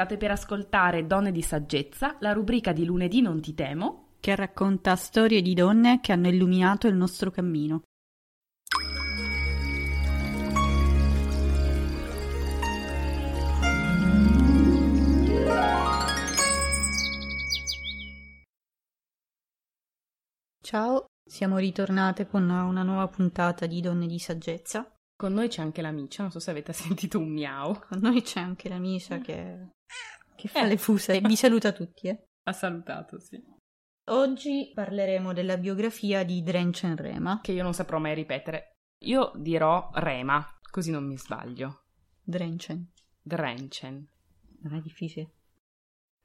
State per ascoltare Donne di Saggezza, la rubrica di lunedì Non ti temo, che racconta storie di donne che hanno illuminato il nostro cammino. Ciao, siamo ritornate con una nuova puntata di Donne di Saggezza. Con noi c'è anche l'amicia, non so se avete sentito un miau. Con noi c'è anche l'amicia che, che fa eh. le fuse e vi saluta tutti. Eh. Ha salutato, sì. Oggi parleremo della biografia di Drencen Rema. Che io non saprò mai ripetere. Io dirò Rema, così non mi sbaglio. Drencen. Drencen. Non è difficile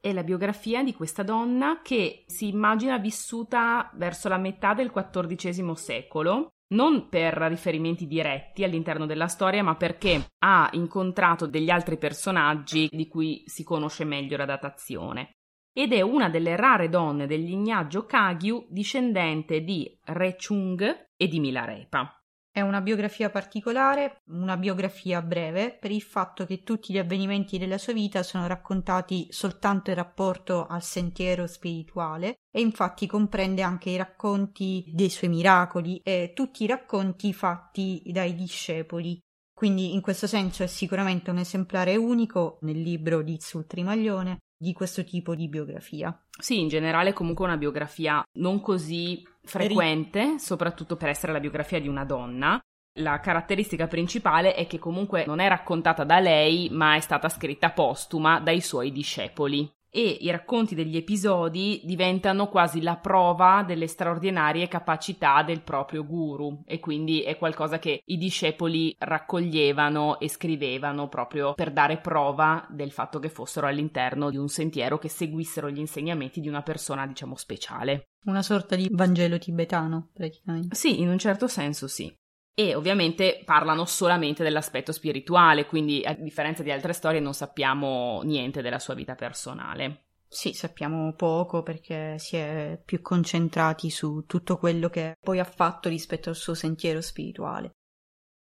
è la biografia di questa donna che si immagina vissuta verso la metà del XIV secolo, non per riferimenti diretti all'interno della storia, ma perché ha incontrato degli altri personaggi di cui si conosce meglio la datazione. Ed è una delle rare donne del lignaggio Kagyu discendente di Re Chung e di Milarepa. È una biografia particolare, una biografia breve, per il fatto che tutti gli avvenimenti della sua vita sono raccontati soltanto in rapporto al sentiero spirituale e infatti comprende anche i racconti dei suoi miracoli e tutti i racconti fatti dai discepoli. Quindi in questo senso è sicuramente un esemplare unico nel libro di Sul Trimaglione di questo tipo di biografia. Sì, in generale comunque una biografia non così frequente, soprattutto per essere la biografia di una donna. La caratteristica principale è che comunque non è raccontata da lei, ma è stata scritta postuma dai suoi discepoli e i racconti degli episodi diventano quasi la prova delle straordinarie capacità del proprio guru e quindi è qualcosa che i discepoli raccoglievano e scrivevano proprio per dare prova del fatto che fossero all'interno di un sentiero che seguissero gli insegnamenti di una persona diciamo speciale. Una sorta di Vangelo tibetano, praticamente. Sì, in un certo senso sì e ovviamente parlano solamente dell'aspetto spirituale, quindi a differenza di altre storie non sappiamo niente della sua vita personale. Sì, sappiamo poco perché si è più concentrati su tutto quello che poi ha fatto rispetto al suo sentiero spirituale.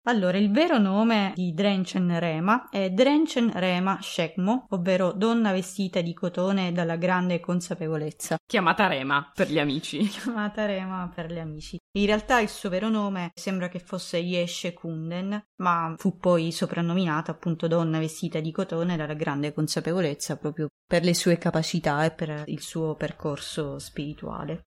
Allora, il vero nome di Drencen Rema è Drencen Rema Shekmo, ovvero donna vestita di cotone dalla grande consapevolezza. Chiamata Rema per gli amici. Chiamata Rema per gli amici. In realtà il suo vero nome sembra che fosse Yeshe Kunden, ma fu poi soprannominata appunto donna vestita di cotone dalla grande consapevolezza proprio per le sue capacità e per il suo percorso spirituale.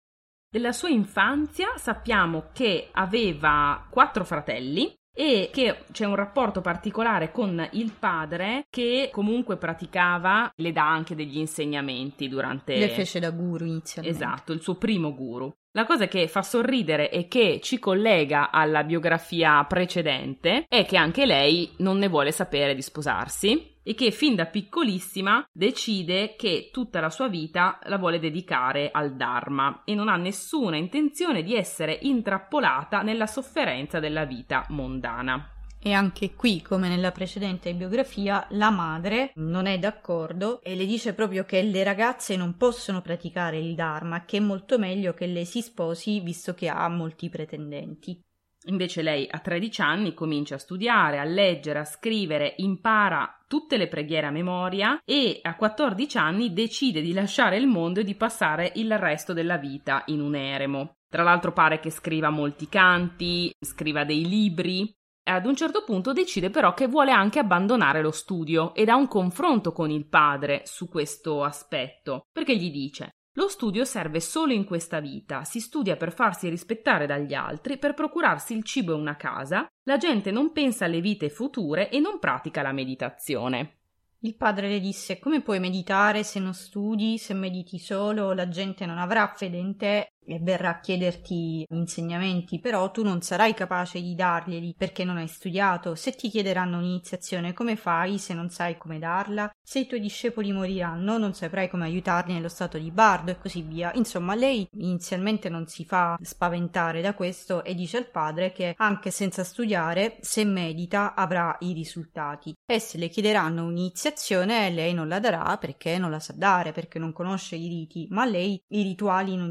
Della sua infanzia sappiamo che aveva quattro fratelli e che c'è un rapporto particolare con il padre che comunque praticava, le dà anche degli insegnamenti durante... Le fece da guru inizialmente. Esatto, il suo primo guru. La cosa che fa sorridere e che ci collega alla biografia precedente è che anche lei non ne vuole sapere di sposarsi e che fin da piccolissima decide che tutta la sua vita la vuole dedicare al Dharma e non ha nessuna intenzione di essere intrappolata nella sofferenza della vita mondana. E anche qui, come nella precedente biografia, la madre non è d'accordo e le dice proprio che le ragazze non possono praticare il Dharma, che è molto meglio che lei si sposi visto che ha molti pretendenti. Invece lei a 13 anni comincia a studiare, a leggere, a scrivere, impara tutte le preghiere a memoria e a 14 anni decide di lasciare il mondo e di passare il resto della vita in un eremo. Tra l'altro pare che scriva molti canti, scriva dei libri. Ad un certo punto decide però che vuole anche abbandonare lo studio ed ha un confronto con il padre su questo aspetto, perché gli dice lo studio serve solo in questa vita, si studia per farsi rispettare dagli altri, per procurarsi il cibo e una casa, la gente non pensa alle vite future e non pratica la meditazione. Il padre le disse: Come puoi meditare se non studi, se mediti solo, la gente non avrà fede in te e verrà a chiederti insegnamenti, però tu non sarai capace di darglieli perché non hai studiato. Se ti chiederanno un'iniziazione, come fai se non sai come darla? Se i tuoi discepoli moriranno, non saprai come aiutarli nello stato di bardo e così via. Insomma, lei inizialmente non si fa spaventare da questo e dice al padre che anche senza studiare, se medita, avrà i risultati. E se le chiederanno un'iniziazione, lei non la darà perché non la sa dare, perché non conosce i riti, ma lei i rituali non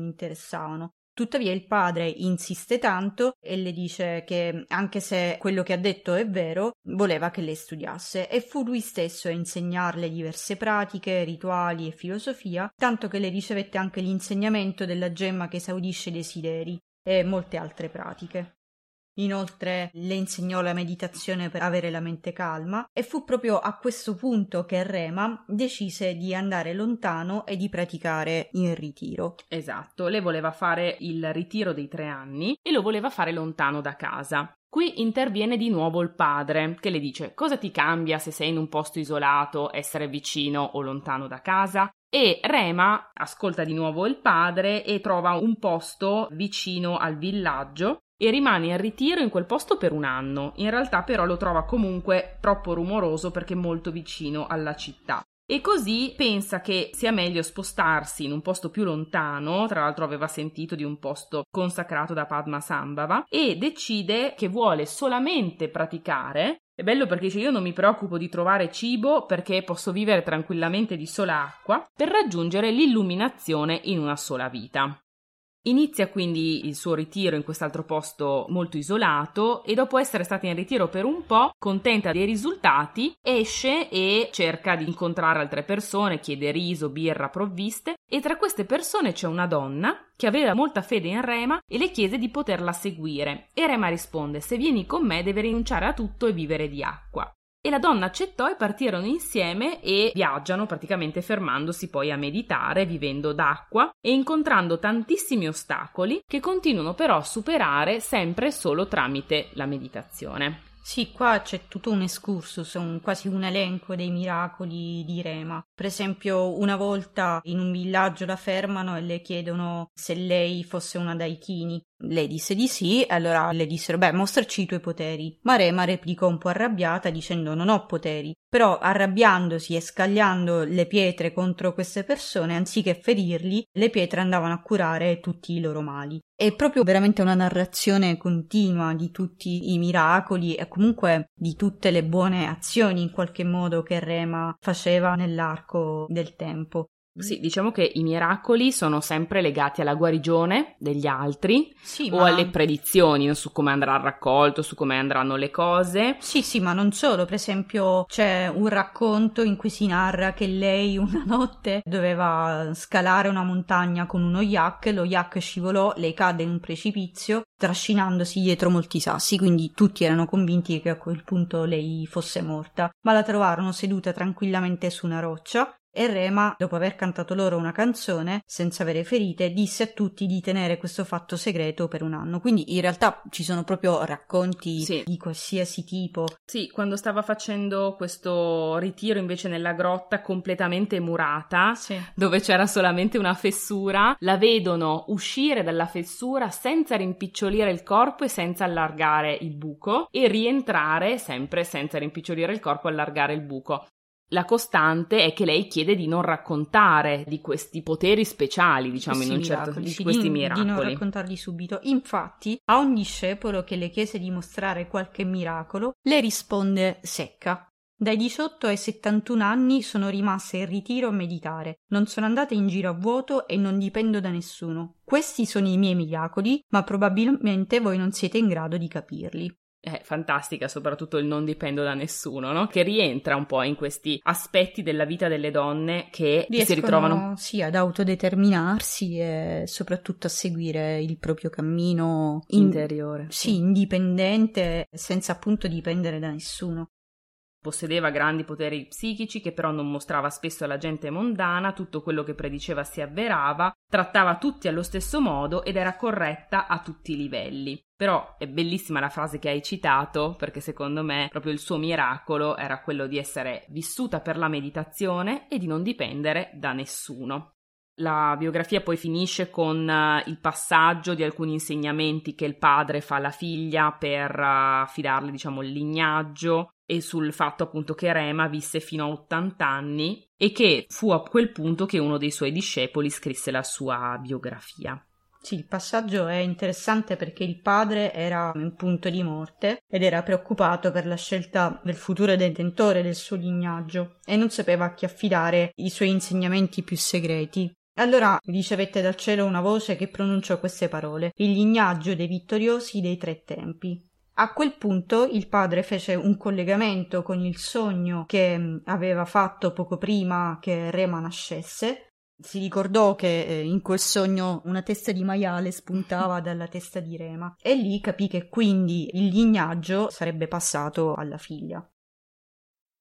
interessano. Tuttavia il padre insiste tanto e le dice che anche se quello che ha detto è vero, voleva che lei studiasse e fu lui stesso a insegnarle diverse pratiche, rituali e filosofia, tanto che le ricevette anche l'insegnamento della gemma che esaudisce i desideri e molte altre pratiche. Inoltre le insegnò la meditazione per avere la mente calma e fu proprio a questo punto che Rema decise di andare lontano e di praticare il ritiro. Esatto, lei voleva fare il ritiro dei tre anni e lo voleva fare lontano da casa. Qui interviene di nuovo il padre, che le dice cosa ti cambia se sei in un posto isolato, essere vicino o lontano da casa? E Rema ascolta di nuovo il padre e trova un posto vicino al villaggio e rimane in ritiro in quel posto per un anno. In realtà però lo trova comunque troppo rumoroso perché molto vicino alla città. E così pensa che sia meglio spostarsi in un posto più lontano, tra l'altro aveva sentito di un posto consacrato da Padma Sambhava, e decide che vuole solamente praticare. È bello perché dice io non mi preoccupo di trovare cibo perché posso vivere tranquillamente di sola acqua per raggiungere l'illuminazione in una sola vita. Inizia quindi il suo ritiro in quest'altro posto molto isolato e dopo essere stata in ritiro per un po', contenta dei risultati, esce e cerca di incontrare altre persone, chiede riso, birra, provviste e tra queste persone c'è una donna che aveva molta fede in Rema e le chiese di poterla seguire. E Rema risponde se vieni con me deve rinunciare a tutto e vivere di acqua e la donna accettò e partirono insieme e viaggiano praticamente fermandosi poi a meditare, vivendo d'acqua e incontrando tantissimi ostacoli che continuano però a superare sempre solo tramite la meditazione. Sì, qua c'è tutto un excursus, un, quasi un elenco dei miracoli di Rema. Per esempio, una volta in un villaggio la fermano e le chiedono se lei fosse una Daikini. Lei disse di sì, allora le dissero: Beh, mostraci i tuoi poteri. Ma Rema replicò un po' arrabbiata dicendo: Non ho poteri. Però, arrabbiandosi e scagliando le pietre contro queste persone, anziché ferirli, le pietre andavano a curare tutti i loro mali. È proprio veramente una narrazione continua di tutti i miracoli e comunque di tutte le buone azioni in qualche modo che Rema faceva nell'arco del tempo. Sì, diciamo che i miracoli sono sempre legati alla guarigione degli altri sì, o ma... alle predizioni su come andrà il raccolto, su come andranno le cose. Sì, sì, ma non solo. Per esempio, c'è un racconto in cui si narra che lei una notte doveva scalare una montagna con uno yak, lo yak scivolò, lei cadde in un precipizio, trascinandosi dietro molti sassi, quindi tutti erano convinti che a quel punto lei fosse morta, ma la trovarono seduta tranquillamente su una roccia e Rema, dopo aver cantato loro una canzone, senza avere ferite, disse a tutti di tenere questo fatto segreto per un anno. Quindi in realtà ci sono proprio racconti sì. di qualsiasi tipo. Sì, quando stava facendo questo ritiro invece nella grotta completamente murata, sì. dove c'era solamente una fessura, la vedono uscire dalla fessura senza rimpicciolire il corpo e senza allargare il buco e rientrare sempre senza rimpicciolire il corpo e allargare il buco. La costante è che lei chiede di non raccontare di questi poteri speciali, diciamo, in un certo miracoli, di questi miracoli. Di non raccontarli subito. Infatti, a ogni discepolo che le chiese di mostrare qualche miracolo, le risponde secca. Dai 18 ai 71 anni sono rimasta in ritiro a meditare, non sono andata in giro a vuoto e non dipendo da nessuno. Questi sono i miei miracoli, ma probabilmente voi non siete in grado di capirli è fantastica, soprattutto il non dipendo da nessuno, no? Che rientra un po' in questi aspetti della vita delle donne che Riescono, si ritrovano sì, ad autodeterminarsi e soprattutto a seguire il proprio cammino in... interiore. Sì, indipendente, senza appunto dipendere da nessuno. Possedeva grandi poteri psichici che però non mostrava spesso alla gente mondana, tutto quello che prediceva si avverava, trattava tutti allo stesso modo ed era corretta a tutti i livelli. Però è bellissima la frase che hai citato, perché secondo me proprio il suo miracolo era quello di essere vissuta per la meditazione e di non dipendere da nessuno. La biografia poi finisce con uh, il passaggio di alcuni insegnamenti che il padre fa alla figlia per uh, diciamo, il lignaggio e sul fatto appunto che Rema visse fino a 80 anni e che fu a quel punto che uno dei suoi discepoli scrisse la sua biografia. Sì, il passaggio è interessante perché il padre era in punto di morte ed era preoccupato per la scelta del futuro detentore del suo lignaggio e non sapeva a chi affidare i suoi insegnamenti più segreti. Allora ricevette dal cielo una voce che pronunciò queste parole: Il lignaggio dei vittoriosi dei tre tempi. A quel punto il padre fece un collegamento con il sogno che mm, aveva fatto poco prima che Rema nascesse. Si ricordò che eh, in quel sogno una testa di maiale spuntava dalla testa di Rema e lì capì che quindi il lignaggio sarebbe passato alla figlia.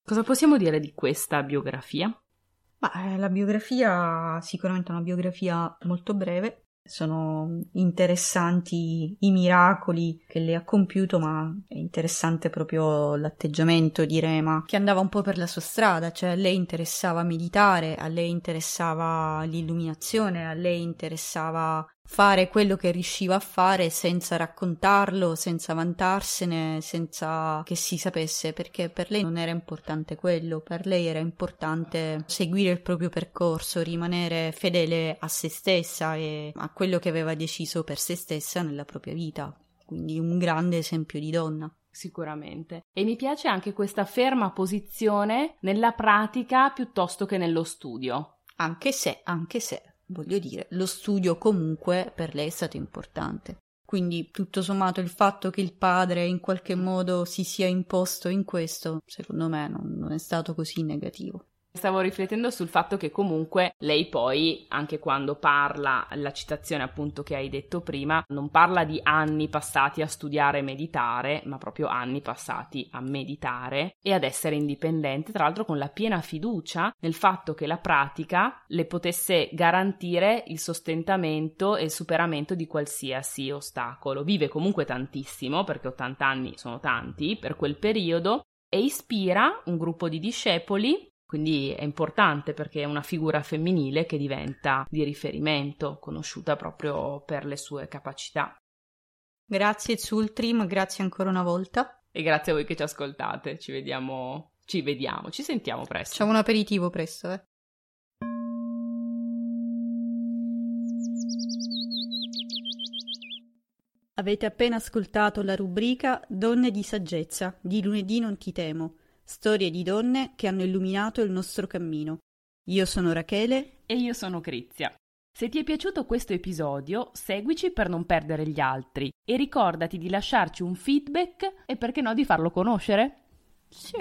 Cosa possiamo dire di questa biografia? Ma, eh, la biografia sicuramente una biografia molto breve, sono interessanti i miracoli che lei ha compiuto, ma è interessante proprio l'atteggiamento di Rema, che andava un po' per la sua strada, cioè a lei interessava meditare, a lei interessava l'illuminazione, a lei interessava fare quello che riusciva a fare senza raccontarlo, senza vantarsene, senza che si sapesse, perché per lei non era importante quello, per lei era importante seguire il proprio percorso, rimanere fedele a se stessa e a quello che aveva deciso per se stessa nella propria vita. Quindi un grande esempio di donna. Sicuramente. E mi piace anche questa ferma posizione nella pratica piuttosto che nello studio. Anche se, anche se voglio dire, lo studio comunque per lei è stato importante. Quindi, tutto sommato, il fatto che il padre in qualche modo si sia imposto in questo, secondo me, non, non è stato così negativo. Stavo riflettendo sul fatto che comunque lei poi, anche quando parla, la citazione appunto che hai detto prima, non parla di anni passati a studiare e meditare, ma proprio anni passati a meditare e ad essere indipendente, tra l'altro con la piena fiducia nel fatto che la pratica le potesse garantire il sostentamento e il superamento di qualsiasi ostacolo. Vive comunque tantissimo, perché 80 anni sono tanti per quel periodo, e ispira un gruppo di discepoli quindi è importante perché è una figura femminile che diventa di riferimento, conosciuta proprio per le sue capacità. Grazie Zultrim, grazie ancora una volta. E grazie a voi che ci ascoltate, ci vediamo, ci vediamo, ci sentiamo presto. Facciamo un aperitivo presto, eh. Avete appena ascoltato la rubrica Donne di saggezza di lunedì non ti temo Storie di donne che hanno illuminato il nostro cammino. Io sono Rachele e io sono Crizia. Se ti è piaciuto questo episodio, seguici per non perdere gli altri e ricordati di lasciarci un feedback e perché no di farlo conoscere. Sì.